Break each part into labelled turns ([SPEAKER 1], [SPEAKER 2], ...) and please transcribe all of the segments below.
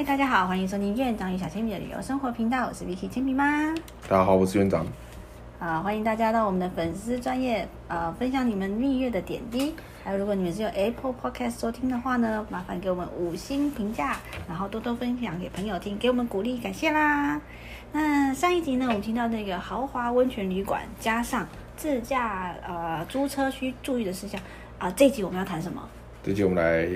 [SPEAKER 1] 嗨，大家好，欢迎收听院长与小铅笔的旅游生活频道，我是 Vicky 铅笔妈。
[SPEAKER 2] 大家好，我是院长。
[SPEAKER 1] 啊，欢迎大家到我们的粉丝专业呃分享你们蜜月的点滴。还有，如果你们是用 Apple Podcast 收听的话呢，麻烦给我们五星评价，然后多多分享给朋友听，给我们鼓励，感谢啦。那上一集呢，我们听到那个豪华温泉旅馆加上自驾呃租车需注意的事项啊，这一集我们要谈什么？
[SPEAKER 2] 这集我们来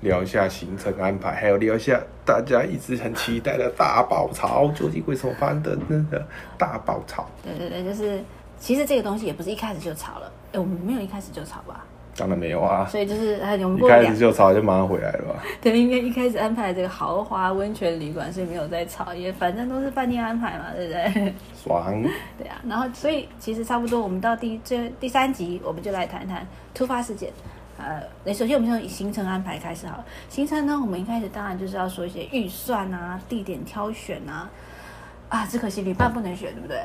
[SPEAKER 2] 聊一下行程安排，还有聊一下大家一直很期待的大宝潮，究竟为什么发生的那个大宝潮？
[SPEAKER 1] 对对对，就是其实这个东西也不是一开始就炒了，哎，我们没有一开始就炒吧？
[SPEAKER 2] 当然没有啊，
[SPEAKER 1] 所以就是哎我们
[SPEAKER 2] 一开始就吵就马上回来了吧？
[SPEAKER 1] 对，因为一开始安排这个豪华温泉旅馆，所以没有在炒，也反正都是饭店安排嘛，对不对？
[SPEAKER 2] 爽，
[SPEAKER 1] 对啊，然后所以其实差不多，我们到第这第三集，我们就来谈谈突发事件。呃，那首先我们从行程安排开始好了。行程呢，我们一开始当然就是要说一些预算啊、地点挑选啊。啊，只可惜旅伴不能选，对不对？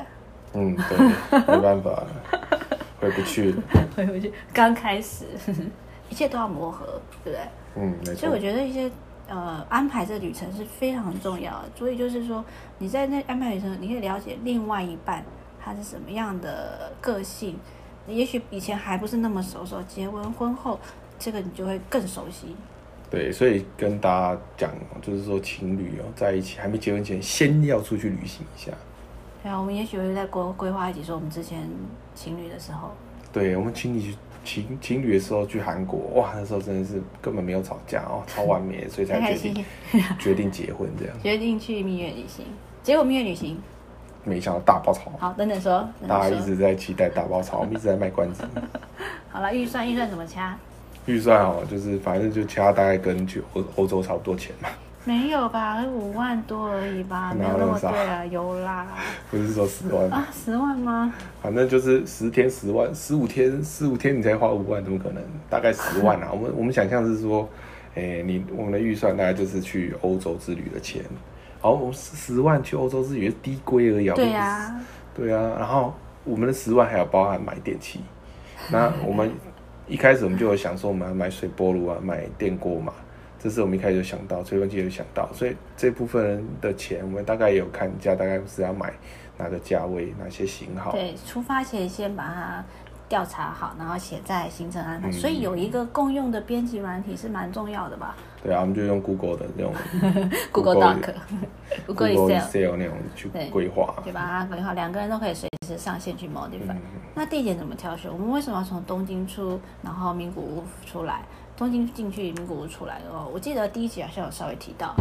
[SPEAKER 2] 嗯，对，没办法，回不去了。
[SPEAKER 1] 回不去，刚开始，一切都要磨合，对不对？
[SPEAKER 2] 嗯，没错
[SPEAKER 1] 所以我。觉得一些呃安排这旅程是非常重要的。所以就是说，你在那安排旅程，你可以了解另外一半他是什么样的个性。也许以前还不是那么熟，熟结婚婚后，这个你就会更熟悉。
[SPEAKER 2] 对，所以跟大家讲，就是说情侣哦，在一起还没结婚前，先要出去旅行一下。
[SPEAKER 1] 对啊，我们也许会在规规划一起说我们之前情侣的时候，
[SPEAKER 2] 对我们情侣情情侣的时候去韩国，哇，那时候真的是根本没有吵架哦，超完美，所以才
[SPEAKER 1] 开
[SPEAKER 2] 决定
[SPEAKER 1] 心
[SPEAKER 2] 决定结婚这样。
[SPEAKER 1] 决定去蜜月旅行。结果蜜月旅行，
[SPEAKER 2] 没想到大爆炒，
[SPEAKER 1] 好，等等说，等
[SPEAKER 2] 大家。一直在期待大爆炒，我们一直在卖关子。
[SPEAKER 1] 好了，预算预算怎么掐？
[SPEAKER 2] 预算哦，就是反正就掐大概跟去欧欧洲差不多钱嘛，
[SPEAKER 1] 没有吧，五万多而已吧，没有那么贵啊，有啦。
[SPEAKER 2] 不是说十万，
[SPEAKER 1] 啊，十万吗？
[SPEAKER 2] 反正就是十天十万，十五天十五天你才花五万，怎么可能？大概十万啊。我们我们想象是说，诶、你我们的预算大概就是去欧洲之旅的钱。好，我们十万去欧洲之旅是低规而已啊。
[SPEAKER 1] 对呀、
[SPEAKER 2] 对啊，然后我们的十万还要包含买电器。那我们 一开始我们就有想说，我们要买水波炉啊，买电锅嘛，这是我们一开始就想到，吹风机也有想到，所以这部分的钱我们大概也有看价，大概是要买哪个价位、哪些型号。
[SPEAKER 1] 对，出发前先把它调查好，然后写在行程安排。
[SPEAKER 2] 嗯
[SPEAKER 1] 所以有一个共用的编辑软体是蛮重要的吧
[SPEAKER 2] 对啊，我们就用 Google 的那种？
[SPEAKER 1] Google Doc、Google
[SPEAKER 2] Google Excel，Excel 那种去规划。
[SPEAKER 1] 对吧规划，两个人都可以随时上线去 modify。
[SPEAKER 2] 嗯，
[SPEAKER 1] 那地点怎么挑选？我们为什么要从东京出，然后名古屋出来？东京进去，名古屋出来哦。我记得第一集好像有稍微提到，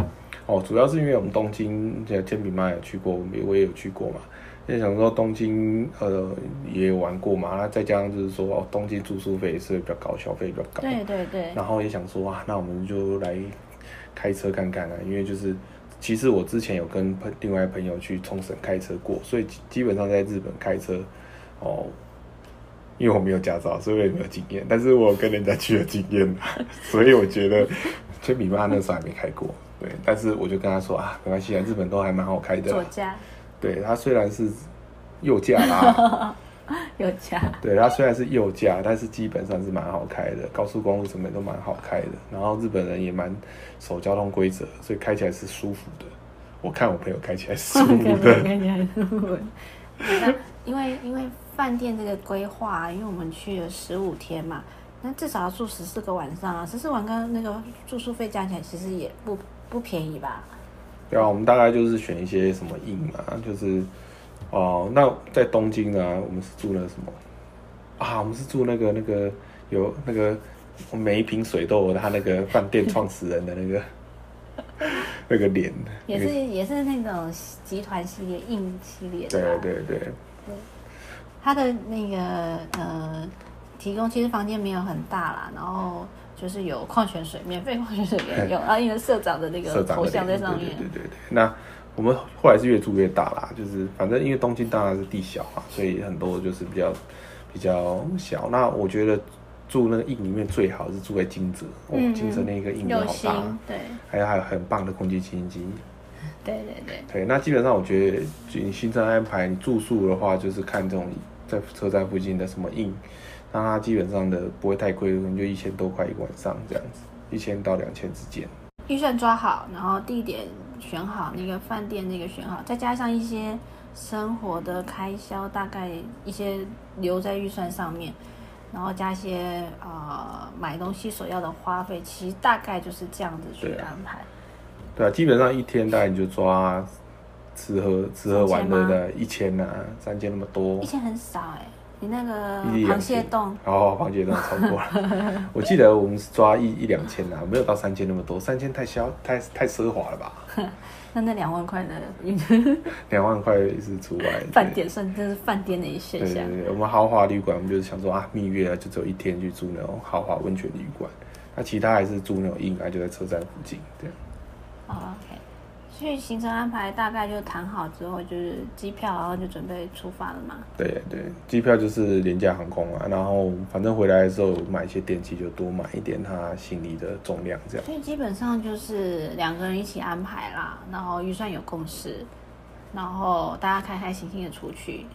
[SPEAKER 2] 哦，主要是因为我们东京，像煎饼妈有去过，我也有去过嘛。就想说东京呃也有玩过嘛，那再加上就是说哦，东京住宿费是比较高，消费比较高。
[SPEAKER 1] 对对对，
[SPEAKER 2] 然后也想说啊，那我们就来开车看看啊，因为就是其实我之前有跟朋另外朋友去冲绳开车过，所以基基本上在日本开车哦，因为我没有驾照，所以我也没有经验，但是我跟人家去的经验啊，所以我觉得千米妈那时候还没开过，对，但是我就跟他说啊，没关系啊，日本都还蛮好开的啦，
[SPEAKER 1] 左驾
[SPEAKER 2] 对，他虽然是右驾啦。
[SPEAKER 1] 右驾，
[SPEAKER 2] 对，它虽然是右驾，但是基本上是蛮好开的，高速公路什么都蛮好开的。然后日本人也蛮守交通规则，所以开起来是舒服的。我看我朋友开起来是舒服
[SPEAKER 1] 看
[SPEAKER 2] 的。
[SPEAKER 1] 起来舒服。那因为因为饭店这个规划，因为我们去了十五天嘛，那至少要住十四个晚上啊，十四晚跟那个住宿费加起来，其实也不不便宜吧？
[SPEAKER 2] 对啊，我们大概就是选一些什么印啊，就是哦，那在东京呢，我们是住那个什么啊？我们是住那个那个有那个每一瓶水都有他那个饭店创始人的那个 那个脸，
[SPEAKER 1] 也是
[SPEAKER 2] 那个
[SPEAKER 1] 也是那种集团系列硬系列的
[SPEAKER 2] 对
[SPEAKER 1] 吧。
[SPEAKER 2] 对对。
[SPEAKER 1] 他的那个呃提供其实房间没有很大啦，然后就是有矿泉水，免费矿泉水可以用，然后因为社长的那个头像在上面。
[SPEAKER 2] 对对对。那我们后来是越住越大啦，就是反正因为东京当然是地小嘛，所以很多就是比较比较小。那我觉得住那个印里面最好是住在金泽，哦，
[SPEAKER 1] 嗯
[SPEAKER 2] 金泽那个印好大，，
[SPEAKER 1] 对
[SPEAKER 2] 还有还有很棒的空气清新机。
[SPEAKER 1] 对对对，
[SPEAKER 2] 对，那基本上我觉得就你行程安排，你住宿的话，就是看这种在车站附近的什么印，那它基本上的不会太贵，可能就一千多块一个晚上这样子，一千到两千之间。
[SPEAKER 1] 预算抓好，然后地点选好，那个饭店那个选好，再加上一些生活的开销，大概一些留在预算上面，然后加一些呃买东西所要的花费，其实大概就是这样子去安排。
[SPEAKER 2] 对啊，基本上一天大概你就抓吃喝吃喝玩乐的一千啊，三千那么多。
[SPEAKER 1] 一，千很少哎、你那个螃蟹
[SPEAKER 2] 千
[SPEAKER 1] 冻，
[SPEAKER 2] 哦，螃蟹洞超过了。我记得我们是抓一一两千啊，没有到三千那么多，三千太消太太奢华了吧？
[SPEAKER 1] 那那两万块的
[SPEAKER 2] 两万块是除外。
[SPEAKER 1] 饭店算真是饭店的一现象。
[SPEAKER 2] 对对对，我们豪华旅馆，我们就是想说啊，蜜月啊，就只有一天去住那种豪华温泉旅馆，那其他还是住那种应该，就在车站附近这样。
[SPEAKER 1] 哦 OK，所以行程安排大概就谈好之后，就是机票，然后就准备出发了嘛。
[SPEAKER 2] 对对，机票就是廉价航空啊，然后反正回来的时候买一些电器就多买一点他行李的重量这样。
[SPEAKER 1] 所以基本上就是两个人一起安排啦，然后预算有共识，然后大家开开心心的出去，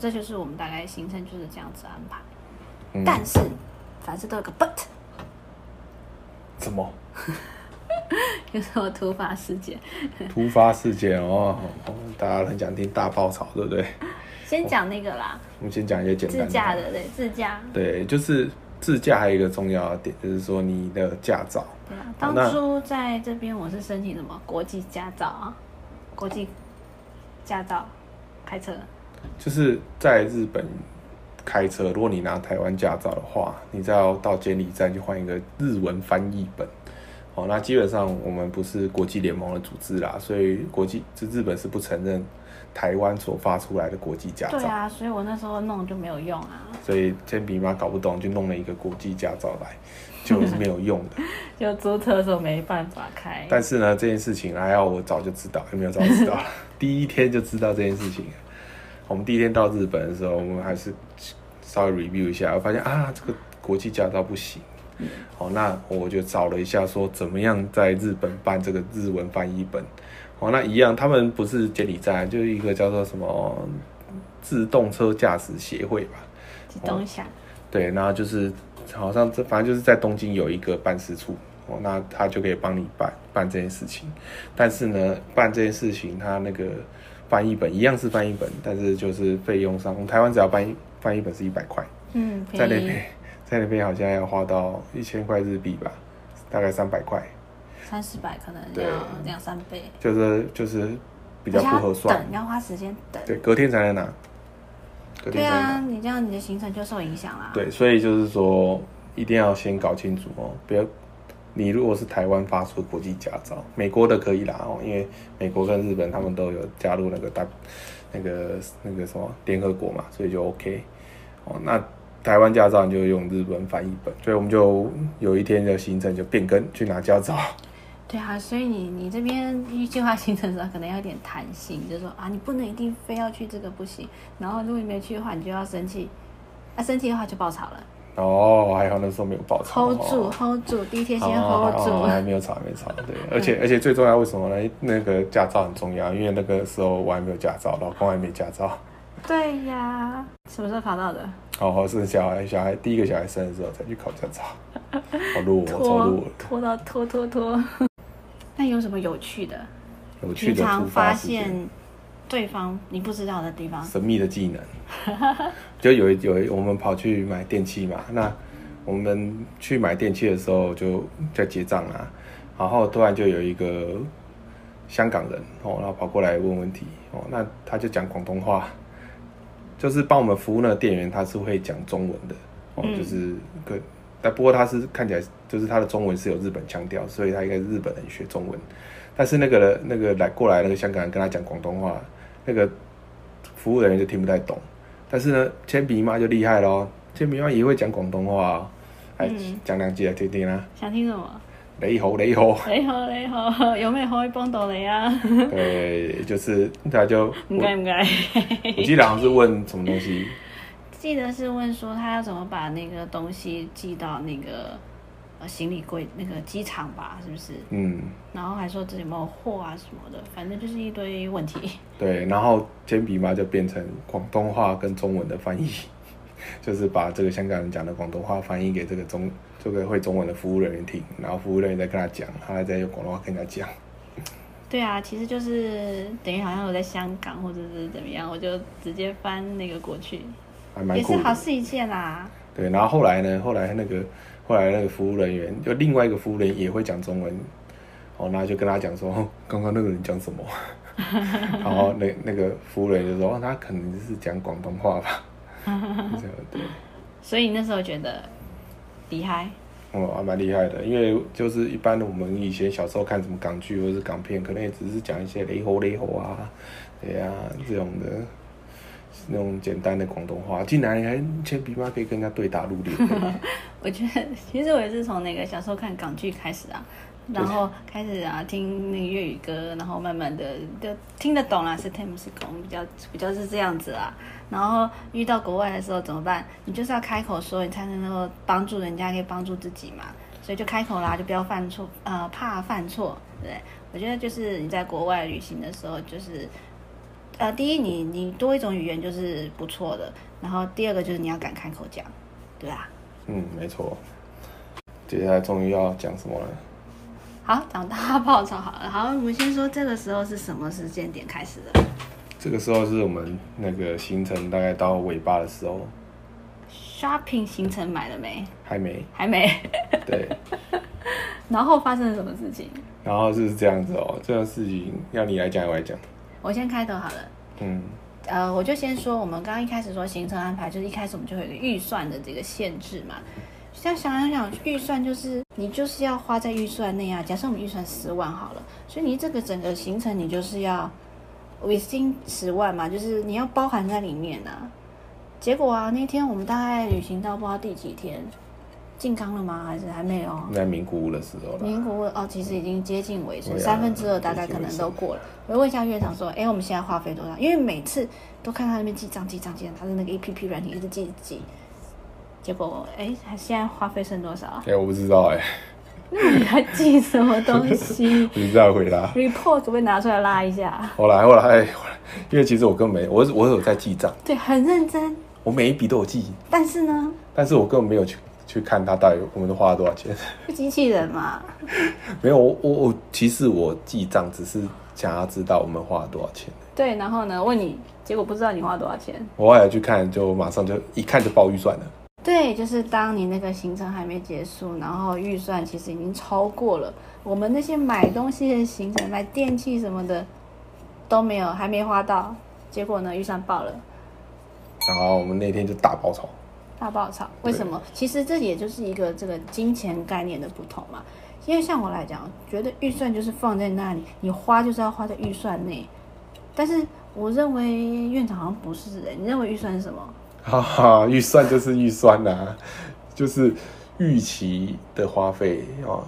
[SPEAKER 1] 这就是我们大概行程就是这样子安排。
[SPEAKER 2] 嗯，
[SPEAKER 1] 但是凡事都有个 but，
[SPEAKER 2] 怎么
[SPEAKER 1] 有什么突发事件？
[SPEAKER 2] 突发事件哦，哦大家很想听大爆炒，对不对？
[SPEAKER 1] 先讲那个啦，
[SPEAKER 2] 我们先讲一些简单
[SPEAKER 1] 自驾的对，自驾。
[SPEAKER 2] 对，就是自驾还有一个重要的点，就是说你的驾照。
[SPEAKER 1] 对啊，当初在这边我是申请什么国际驾照啊，国际驾照开车。
[SPEAKER 2] 就是在日本开车，如果你拿台湾驾照的话，你再要到监理站去换一个日文翻译本。哦，那基本上我们不是国际联盟的组织啦，所以国际这日本是不承认台湾所发出来的国际驾照。
[SPEAKER 1] 对啊，所以我那时候弄就没有用啊，
[SPEAKER 2] 所以铅笔妈搞不懂，就弄了一个国际驾照来，就是没有用的。
[SPEAKER 1] 就租车的时候没办法开。
[SPEAKER 2] 但是呢，这件事情还要我早就知道，有没有早知道？第一天就知道这件事情。我们第一天到日本的时候，我们还是稍微 review 一下，我发现啊，这个国际驾照不行。好，那我就找了一下，说怎么样在日本办这个日文翻译本。哦，那一样，他们不是监理站，就是一个叫做什么自动车驾驶协会吧。
[SPEAKER 1] 去东想，
[SPEAKER 2] 对，然后就是好像这反正就是在东京有一个办事处哦，那他就可以帮你办办这件事情。但是呢，办这件事情他那个翻译本一样是翻译本，但是就是费用上，我们台湾只要翻译翻译本是一百块，
[SPEAKER 1] 嗯，
[SPEAKER 2] 在那边在那边好像要花到一千块日币吧，大概三百块，
[SPEAKER 1] 三四百可能
[SPEAKER 2] 对
[SPEAKER 1] 要两三倍，
[SPEAKER 2] 就是就是比较不合算
[SPEAKER 1] 等，，要花时间等。
[SPEAKER 2] 对，隔天才能拿，隔
[SPEAKER 1] 对
[SPEAKER 2] 天才能拿。
[SPEAKER 1] 啊，你这样你的行程就受影响啦。
[SPEAKER 2] 对，所以就是说，一定要先搞清楚哦，不要。你如果是台湾发出国际驾照，美国的可以啦哦，因为美国跟日本他们都有加入那个大那个那个什么联合国嘛，所以就 OK 哦。那台湾驾照你就用日文翻译本，所以我们就有一天的行程就变更去拿驾照。
[SPEAKER 1] 对啊，所以你你这边计划行程的时候可能要有点弹性，就是说啊，你不能一定非要去这个不行，然后如果你没去的话，你就要生气，啊，生气的话就爆炒了
[SPEAKER 2] 哦，还好那时候没有爆炒
[SPEAKER 1] ，hold 住
[SPEAKER 2] 哦
[SPEAKER 1] hold 住，第一天先
[SPEAKER 2] 哦
[SPEAKER 1] hold 住。
[SPEAKER 2] 还没有吵，还没吵。对，而且而且最重要，为什么呢？那个驾照很重要，因为那个时候我还没有驾照，老公还没驾照。
[SPEAKER 1] 对呀，什么时候考到的？
[SPEAKER 2] 哦，是小孩小孩第一个小孩生的时候才去考驾照，好路我超
[SPEAKER 1] 拖
[SPEAKER 2] 路了，
[SPEAKER 1] 拖到拖拖拖。那有什么有趣的？
[SPEAKER 2] 有趣的突发
[SPEAKER 1] 发
[SPEAKER 2] 事件，
[SPEAKER 1] 现对方你不知道的地方，
[SPEAKER 2] 神秘的技能。就有一有一我们跑去买电器嘛，那我们去买电器的时候就在结账啊，然后突然就有一个香港人哦，然后跑过来问问题哦，那他就讲广东话，就是帮我们服务那个店员，他是会讲中文的哦，
[SPEAKER 1] 嗯。
[SPEAKER 2] 就是个，但不过他是看起来就是他的中文是有日本腔调，所以他应该是日本人学中文，但是那个那个来过来那个香港人跟他讲广东话，那个服务人员就听不太懂，但是呢，铅笔妈就厉害咯，铅笔妈也会讲广东话、哦，来
[SPEAKER 1] 嗯。
[SPEAKER 2] 讲两句来听听啊，
[SPEAKER 1] 想听什么？
[SPEAKER 2] 你好你好，
[SPEAKER 1] 你好，你好，有咩可以幫到你啊？
[SPEAKER 2] 对，就是他就
[SPEAKER 1] 唔該唔該。
[SPEAKER 2] 我记得好像是问什么东西，
[SPEAKER 1] 記得是問說他要怎麼把那個東西寄到那個呃行李櫃那個機場吧，是不是？
[SPEAKER 2] 嗯。
[SPEAKER 1] 然後還說這有沒有貨啊什麼的，反正就是一堆問題。
[SPEAKER 2] 对，然后铅笔嘛就变成广东话跟中文的翻译，就是把这个香港人讲的广东话翻译给这个中这个会中文的服务人员听，然后服务人员再跟他讲，他再用广东话跟他讲。
[SPEAKER 1] 对啊，其实就是等于好像我在香港或者是怎么样，我就直接翻那个过去，
[SPEAKER 2] 还蛮
[SPEAKER 1] 也。是好事一件啦。
[SPEAKER 2] 对，然后后来呢，后来那个后来那个服务人员，就另外一个服务人员也会讲中文，哦，那就跟他讲说，哦 刚刚那个人讲什么，然后那那个服务人员就说，哦，他可能是讲广东话吧，这样对。
[SPEAKER 1] 所以那时候觉得厉害，
[SPEAKER 2] 哦，还蛮厉害的，因为就是一般的我们以前小时候看什么港剧或者是港片，可能也只是讲一些雷吼雷吼啊，对呀、这种的，那种简单的广东话，竟然还铅笔妈可以跟人家对答如流，
[SPEAKER 1] 我觉得其实我也是从那个小时候看港剧开始啊，然后开始啊听那个粤语歌，然后慢慢的就听得懂啦，是 Tim 是孔比较比较是这样子啦。然后遇到国外的时候怎么办？你就是要开口说，你才能够帮助人家，可以帮助自己嘛。所以就开口啦，就不要犯错，呃，怕犯错，对？我觉得就是你在国外旅行的时候，就是呃，第一你你多一种语言就是不错的，然后第二个就是你要敢开口讲，对吧？
[SPEAKER 2] 嗯，没错。接下来终于要讲什么了？
[SPEAKER 1] 好，长大泡澡好了。好，我们先说这个时候是什么时间点开始的
[SPEAKER 2] 这个时候是我们那个行程大概到尾巴的时候
[SPEAKER 1] ，？shopping 行程买了没？
[SPEAKER 2] 还没
[SPEAKER 1] 还没。
[SPEAKER 2] 对。
[SPEAKER 1] 然后发生了什么事情？
[SPEAKER 2] 然后是这样子哦，这个事情要你来讲，我来讲。
[SPEAKER 1] 我先开头好了。
[SPEAKER 2] 嗯，
[SPEAKER 1] 呃，我就先说，我们刚刚一开始说行程安排，就是一开始我们就会有一个预算的这个限制嘛。现在想想想，预算就是你就是要花在预算内啊。假设我们预算十万好了，所以你这个整个行程你就是要 within 十万嘛，就是你要包含在里面啊。结果啊，那天我们大概旅行到不知道第几天，进港了吗？还是还没有？
[SPEAKER 2] 在名古屋的时候了。
[SPEAKER 1] 名古屋哦，其实已经接近尾声，三分之二大概可能都过了。我问一下院长说，哎，我们现在花费多少？因为每次都看他那边记账记账记账，他的那个 A P P 软体一直记记。结果哎，他现在花费剩多少？
[SPEAKER 2] 哎、我不知道哎、
[SPEAKER 1] 那你还记什么东西
[SPEAKER 2] 你知道回答。
[SPEAKER 1] ？report 可不可以拿出来拉一下？
[SPEAKER 2] 后来后来因为其实我根本没，我我有在记账，
[SPEAKER 1] 对，很认真。
[SPEAKER 2] 我每一笔都有记，
[SPEAKER 1] 但是呢，
[SPEAKER 2] 但是我根本没有去去看他到底我们都花了多少钱。
[SPEAKER 1] 是机器人嘛，
[SPEAKER 2] 没有，我我我其实我记账只是想要知道我们花了多少钱。
[SPEAKER 1] 对，然后呢，问你，结果不知道你花了多少钱。
[SPEAKER 2] 我后来去看，就马上就一看就报预算了。
[SPEAKER 1] 对，就是当你那个行程还没结束，然后预算其实已经超过了，我们那些买东西的行程，买电器什么的都没有，还没花到，结果呢预算爆了，
[SPEAKER 2] 然后我们那天就大爆炒。
[SPEAKER 1] 大爆炒。为什么？其实这也就是一个这个金钱概念的不同嘛。因为像我来讲，觉得预算就是放在那里，你花就是要花在预算内。但是我认为院长好像不是人，你认为预算是什么？
[SPEAKER 2] 哈哈，预算就是预算呐、就是预期的花费哦，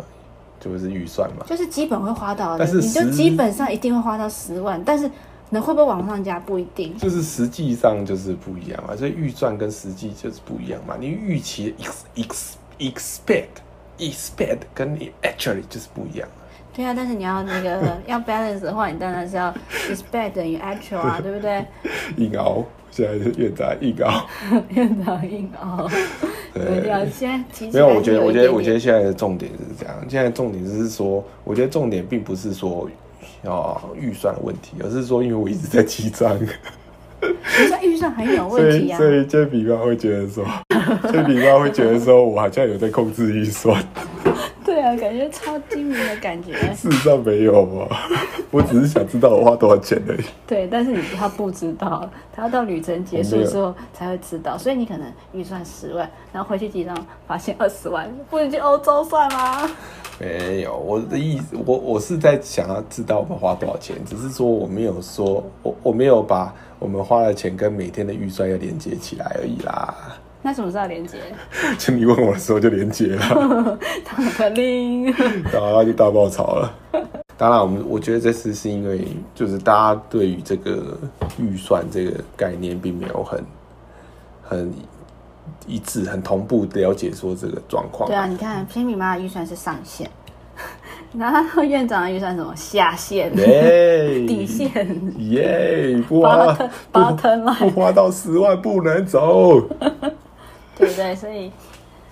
[SPEAKER 2] 就是预算嘛。
[SPEAKER 1] 就是基本会花到的，
[SPEAKER 2] 但是
[SPEAKER 1] 你就基本上一定会花到十万，但是能会不会往上加不一定。
[SPEAKER 2] 就是实际上就是不一样嘛，所以预算跟实际就是不一样嘛。你预期 ex ex expect expect 跟你 actually 就是不一样。
[SPEAKER 1] 对啊，但是你要那个 要 balance 的话，你当然是要 expect 等于 actual 啊，对不对？
[SPEAKER 2] 硬熬，现在是院长硬熬。
[SPEAKER 1] 院长硬熬，
[SPEAKER 2] 对没有，我觉得，我觉得，我觉得现在的重点是这样。现在重点就是说，我觉得重点并不是说啊预算的问题，而是说，因为我一直在记账，
[SPEAKER 1] 预算很有 问题啊
[SPEAKER 2] 所。以煎饼妈会觉得说，煎饼妈会觉得说我好像有在控制预算，
[SPEAKER 1] 对啊，感觉超精明的感觉。
[SPEAKER 2] 事实上没有啊，我只是想知道我花多少钱而已。
[SPEAKER 1] 对，但是你他不知道，他要到旅程结束的时候才会知道，所以你可能预算十万，然后回去记账发现二十万，不能去欧洲算吗？
[SPEAKER 2] 没有，我的意思，我我是在想要知道我们花多少钱，只是说我没有说，我我没有把我们花的钱跟每天的预算要连接起来而已啦。
[SPEAKER 1] 那什么时候连接？
[SPEAKER 2] 就你问我的时候就连接了，
[SPEAKER 1] 当个铃。
[SPEAKER 2] 然后他就大爆炒了。当然，我们我觉得这次是因为就是大家对于这个预算这个概念并没有很很一致、很同步了解说这个状况
[SPEAKER 1] 对。啊，你看偏米妈的预算是上限，然后院长的预算是什么下限、
[SPEAKER 2] 耶，
[SPEAKER 1] 底线。
[SPEAKER 2] 耶，不花不花到十万不能走。
[SPEAKER 1] 对 不对？所以，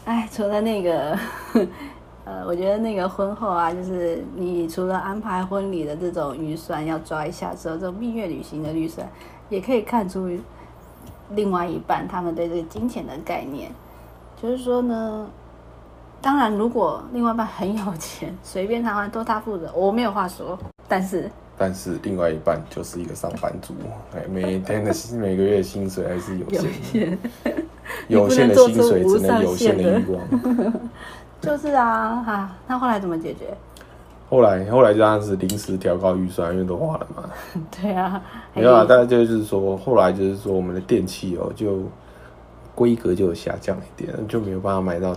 [SPEAKER 1] 哎，除了那个，呃，我觉得那个婚后啊，就是你除了安排婚礼的这种预算要抓一下之后，这种蜜月旅行的预算也可以看出另外一半他们对这个金钱的概念。就是说呢，当然如果另外一半很有钱，随便他花都他负责，我没有话说。但是，
[SPEAKER 2] 但是另外一半就是一个上班族，哎，每天的 每个月薪水还是有限，有限的薪水只能有限的欲望。
[SPEAKER 1] 就是啊，哈，那后来怎么解决？
[SPEAKER 2] 后来后来就这样子临时调高预算，因为都花了嘛。
[SPEAKER 1] 对啊，
[SPEAKER 2] 没有啊，大概就是说，后来就是说，我们的电器哦，就规格就有下降一点，就没有办法买到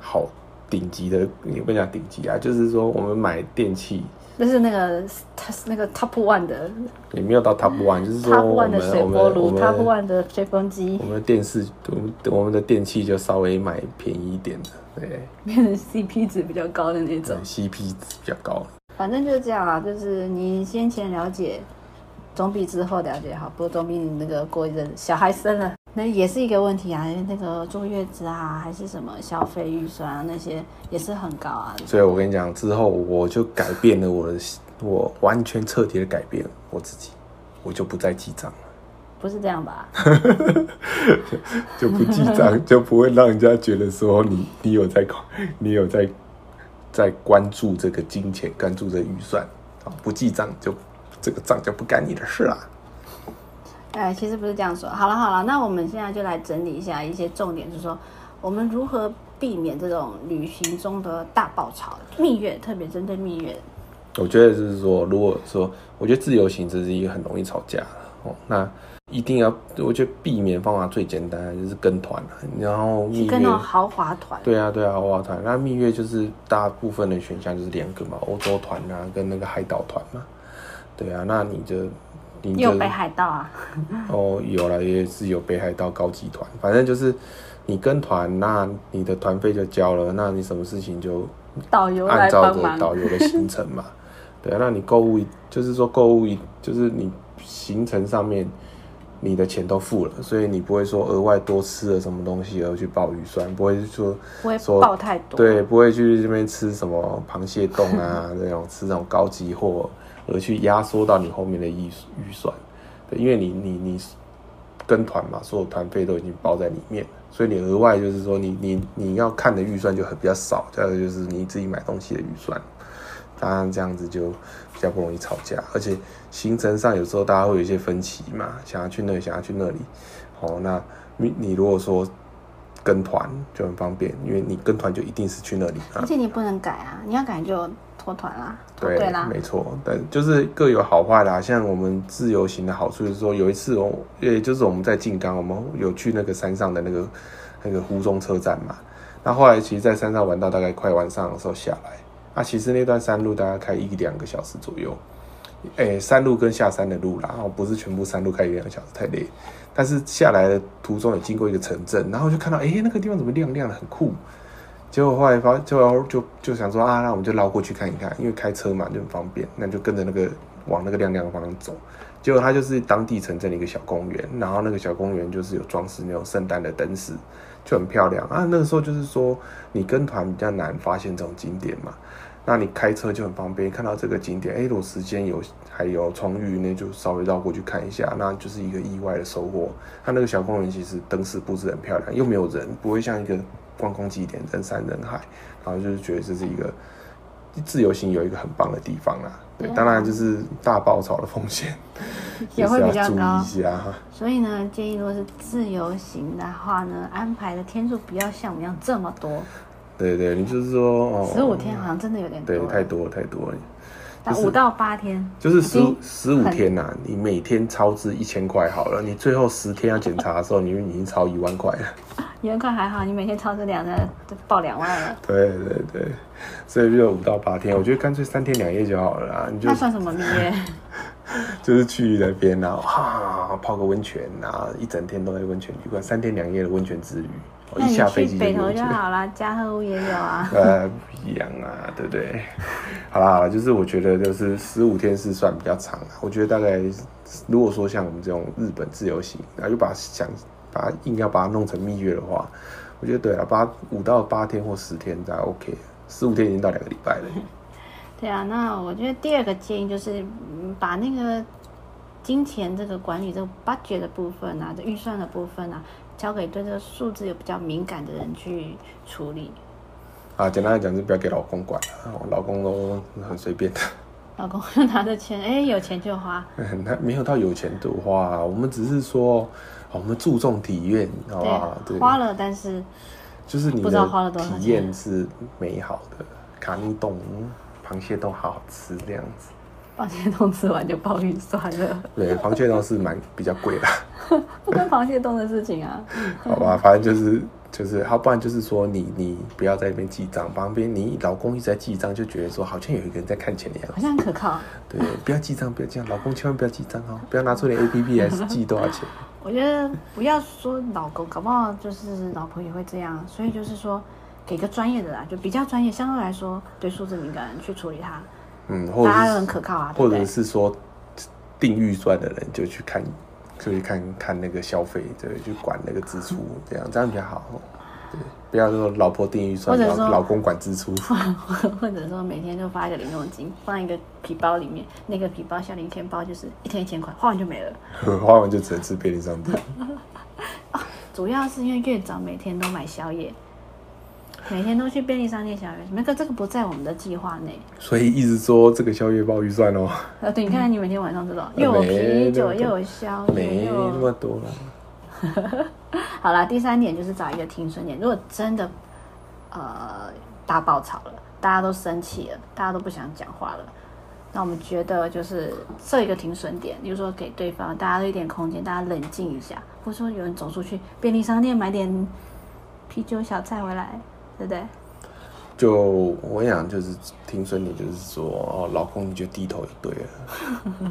[SPEAKER 2] 好顶级的，也不讲顶级啊，就是说我们买电器
[SPEAKER 1] 那是那个它是那个 top one 的
[SPEAKER 2] 也没有到 top one，就是说
[SPEAKER 1] top
[SPEAKER 2] 我
[SPEAKER 1] one
[SPEAKER 2] 们
[SPEAKER 1] 的水
[SPEAKER 2] 我
[SPEAKER 1] 波炉
[SPEAKER 2] 们
[SPEAKER 1] ，top one 的吹风机
[SPEAKER 2] 我，们的电视，我们我们的电器就稍微买便宜一点的，对，
[SPEAKER 1] 变成 CP 值比较高的那种。
[SPEAKER 2] ，CP 值比较高。
[SPEAKER 1] 反正就是这样啊，就是你先前了解，总比之后了解好，不过总比你那个过一阵小孩生了，那也是一个问题啊。那个坐月子啊，还是什么消费预算啊，那些也是很高啊。
[SPEAKER 2] 所以我跟你讲，之后我就改变了我的，我完全彻底的改变我自己，我就不再记账了，
[SPEAKER 1] 不是这样吧？
[SPEAKER 2] 就不记账，就不会让人家觉得说你你有在你有在在关注这个金钱，关注这个预算啊，不记账就这个账就不干你的事啦。
[SPEAKER 1] 哎，其实不是这样说。好了好了，那我们现在就来整理一下一些重点，就是说我们如何避免这种旅行中的大爆炒、蜜月，特别针对蜜月。
[SPEAKER 2] 我觉得就是说，如果说，我觉得自由行这是一个很容易吵架的哦。那一定要，我觉得避免方法最简单就是跟团啊然后蜜月
[SPEAKER 1] 跟那种豪华团，
[SPEAKER 2] 对啊，对啊，豪华团。那蜜月就是大部分的选项就是两个嘛，欧洲团啊，跟那个海岛团嘛。对啊，那你就你
[SPEAKER 1] 有北海道啊，
[SPEAKER 2] 哦，有了，也是有北海道高级团，反正就是你跟团，那你的团费就交了，那你什么事情就
[SPEAKER 1] 导游
[SPEAKER 2] 按照着。导游的行程嘛。对啊，那你购物就是说购物就是你行程上面你的钱都付了，所以你不会说额外多吃了什么东西而去报预算，不会说
[SPEAKER 1] 不会
[SPEAKER 2] 说
[SPEAKER 1] 爆太多。
[SPEAKER 2] 对，不会去这边吃什么螃蟹冻啊 那种吃那种高级货，而去压缩到你后面的预预算。对，因为你你你跟团嘛，所有团费都已经包在里面，所以你额外就是说你你你要看的预算就很比较少，再有就是你自己买东西的预算。当然这样子就比较不容易吵架，而且行程上有时候大家会有一些分歧嘛，想要去那里，想要去那里。哦，那你你如果说跟团就很方便，因为你跟团就一定是去那里
[SPEAKER 1] 而。且你不能改啊，你要改就脱团啦，脱
[SPEAKER 2] 对
[SPEAKER 1] 啦。
[SPEAKER 2] 没错，但就是各有好坏啦。像我们自由行的好处就是说，有一次我，也就是我们在静冈，我们有去那个山上的那个那个湖中车站嘛。那后来其实，在山上玩到大概快晚上的时候下来，啊，其实那段山路大概开一两个小时左右。诶、山路跟下山的路啦，哦，不是全部山路开一两个小时太累。但是下来的途中也经过一个城镇，然后就看到，诶、那个地方怎么亮亮的，很酷。结果后来发就就就想说啊，那我们就绕过去看一看，因为开车嘛就很方便，那就跟着那个往那个亮亮的方向走。结果它就是当地城镇的一个小公园，然后那个小公园就是有装饰那种圣诞的灯饰，就很漂亮啊。那个时候就是说你跟团比较难发现这种景点嘛，那你开车就很方便，看到这个景点，哎，如果时间有还有充裕，那就稍微绕过去看一下，那就是一个意外的收获。它那个小公园其实灯饰布置很漂亮，又没有人，不会像一个观光景点人山人海，然后就是觉得这是一个自由行有一个很棒的地方啦。对，当然就是大爆炒的风险
[SPEAKER 1] 也会比较高。所以呢，建议如果是自由行的话呢，安排的天数不要像我们一样这么多，
[SPEAKER 2] 对对，你就是说哦，
[SPEAKER 1] 十五天好像真的有点多
[SPEAKER 2] 对，太多了太多了。
[SPEAKER 1] 五到八天，
[SPEAKER 2] 就是十十五天呐、你每天超支一千块好了，你最后十天要检查的时候，你已经超一万块了。
[SPEAKER 1] 一万块还好，你每天超支两的就报两万了，
[SPEAKER 2] 对对对，所以就五到八天，我觉得干脆三天两夜就好了啦。你就
[SPEAKER 1] 那算什么蜜月？
[SPEAKER 2] 就是去那边然后哈泡个温泉，然后一整天都在温泉旅馆，三天两夜的温泉之旅，我
[SPEAKER 1] 那你
[SPEAKER 2] 一下飞机
[SPEAKER 1] 去北投
[SPEAKER 2] 就好了。
[SPEAKER 1] 就好啦，嘉禾屋也有啊。
[SPEAKER 2] 呃，不一样啊，对不对？好啦好啦，就是我觉得就是十五天是算比较长的，我觉得大概如果说像我们这种日本自由行，然后又把想把它硬要把它弄成蜜月的话，我觉得对了，八五到八天或十天才 OK，十五天已经到两个礼拜了。
[SPEAKER 1] 对啊，那我觉得第二个建议就是，嗯把那个金钱这个管理这个 budget 的部分啊，这预算的部分啊，交给对这个数字有比较敏感的人去处理。
[SPEAKER 2] 啊，简单来讲是不要给老公管了，我老公都很随便的，
[SPEAKER 1] 老公就拿着钱，哎，有钱就花。
[SPEAKER 2] 他没有到有钱就花、啊，我们只是说，哦我们注重体验，好不好？
[SPEAKER 1] 对，花了，但是
[SPEAKER 2] 就是你
[SPEAKER 1] 不知道花了多少
[SPEAKER 2] 体验是美好的。卡尼冻、螃蟹都好好吃，这样子。
[SPEAKER 1] 螃蟹冻吃完就爆预算了，
[SPEAKER 2] 对，螃蟹冻是蛮比较贵的，
[SPEAKER 1] 不关螃蟹冻的事情啊。
[SPEAKER 2] 好吧，反正就是就是，要不然就是说你你不要在那边记账，旁边你老公一直在记账，就觉得说好像有一个人在看钱的样子。
[SPEAKER 1] 好像很可靠。
[SPEAKER 2] 对，不要记账，不要这样，老公千万不要记账哦，不要拿出点 A P P 来 记多少钱。
[SPEAKER 1] 我觉得不要说老公，搞不好就是老婆也会这样，所以就是说给个专业的啦，就比较专业，相对来说对数字敏感人去处理它，
[SPEAKER 2] 嗯，或者
[SPEAKER 1] 大家都很可靠啊，
[SPEAKER 2] 或者？是说定预算的人就去看，就去看看那个消费，对，去管那个支出，这样这样比较好。对，不要说老婆定预算，
[SPEAKER 1] 或者说
[SPEAKER 2] 老老公管支出。
[SPEAKER 1] 或者说每天就发一个零用金，放一个皮包里面，那个皮包像零钱包，就是一天一千块，花完就没了。
[SPEAKER 2] 花完就只能吃便利商店。
[SPEAKER 1] 主要是因为院长每天都买宵夜，每天都去便利商店宵夜，那个这个不在我们的计划内。
[SPEAKER 2] 所以一直说这个宵夜包预算哦，
[SPEAKER 1] 呃，对，你看你每天晚上知道，又有啤酒，又有宵夜，
[SPEAKER 2] 没
[SPEAKER 1] 有
[SPEAKER 2] 那么多了。
[SPEAKER 1] 好啦，第三点就是找一个停损点。如果真的呃大爆炒了，大家都生气了，大家都不想讲话了，那我们觉得就是设一个停损点，比如说给对方大家都一点空间，大家冷静一下，或者说有人走出去便利商店买点啤酒小菜回来，对不对？
[SPEAKER 2] 就我想就是听说你就是说哦，老公你就低头就对了。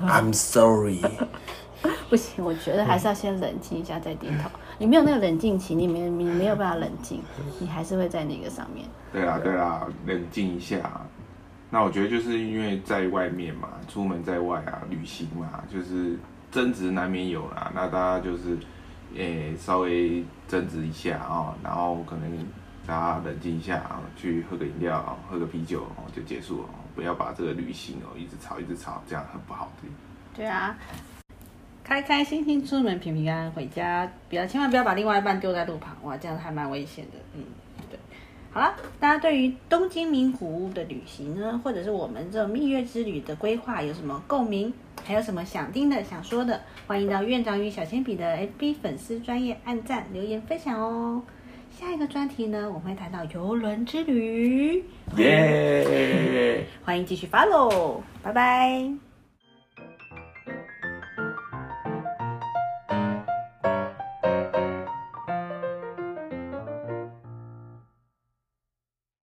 [SPEAKER 2] I'm sorry。
[SPEAKER 1] 不行，我觉得还是要先冷静一下再低头。你没有那个冷静期，你没你没有办法冷静，你还是会在那个上面。
[SPEAKER 3] 对啊，对啊，冷静一下。那我觉得就是因为在外面嘛，出门在外啊，旅行嘛，就是争执难免有啦。那大家就是，诶、稍微争执一下啊、然后可能大家冷静一下啊，去喝个饮料，喝个啤酒，就结束了。不要把这个旅行哦一直吵一直吵，这样很不好的。
[SPEAKER 1] 对啊，开开心心出门，平平安安回家，不要千万不要把另外一半丢在路旁，哇，这样还蛮危险的。嗯，对。好了，大家对于东京名古屋的旅行呢，或者是我们这种蜜月之旅的规划有什么共鸣？还有什么想听的、想说的？欢迎到院长与小铅笔的 FB 粉丝专业按赞、留言、分享哦。下一个专题呢，我们会谈到游轮之旅，
[SPEAKER 3] 耶、
[SPEAKER 1] 欢迎继续 follow，拜拜。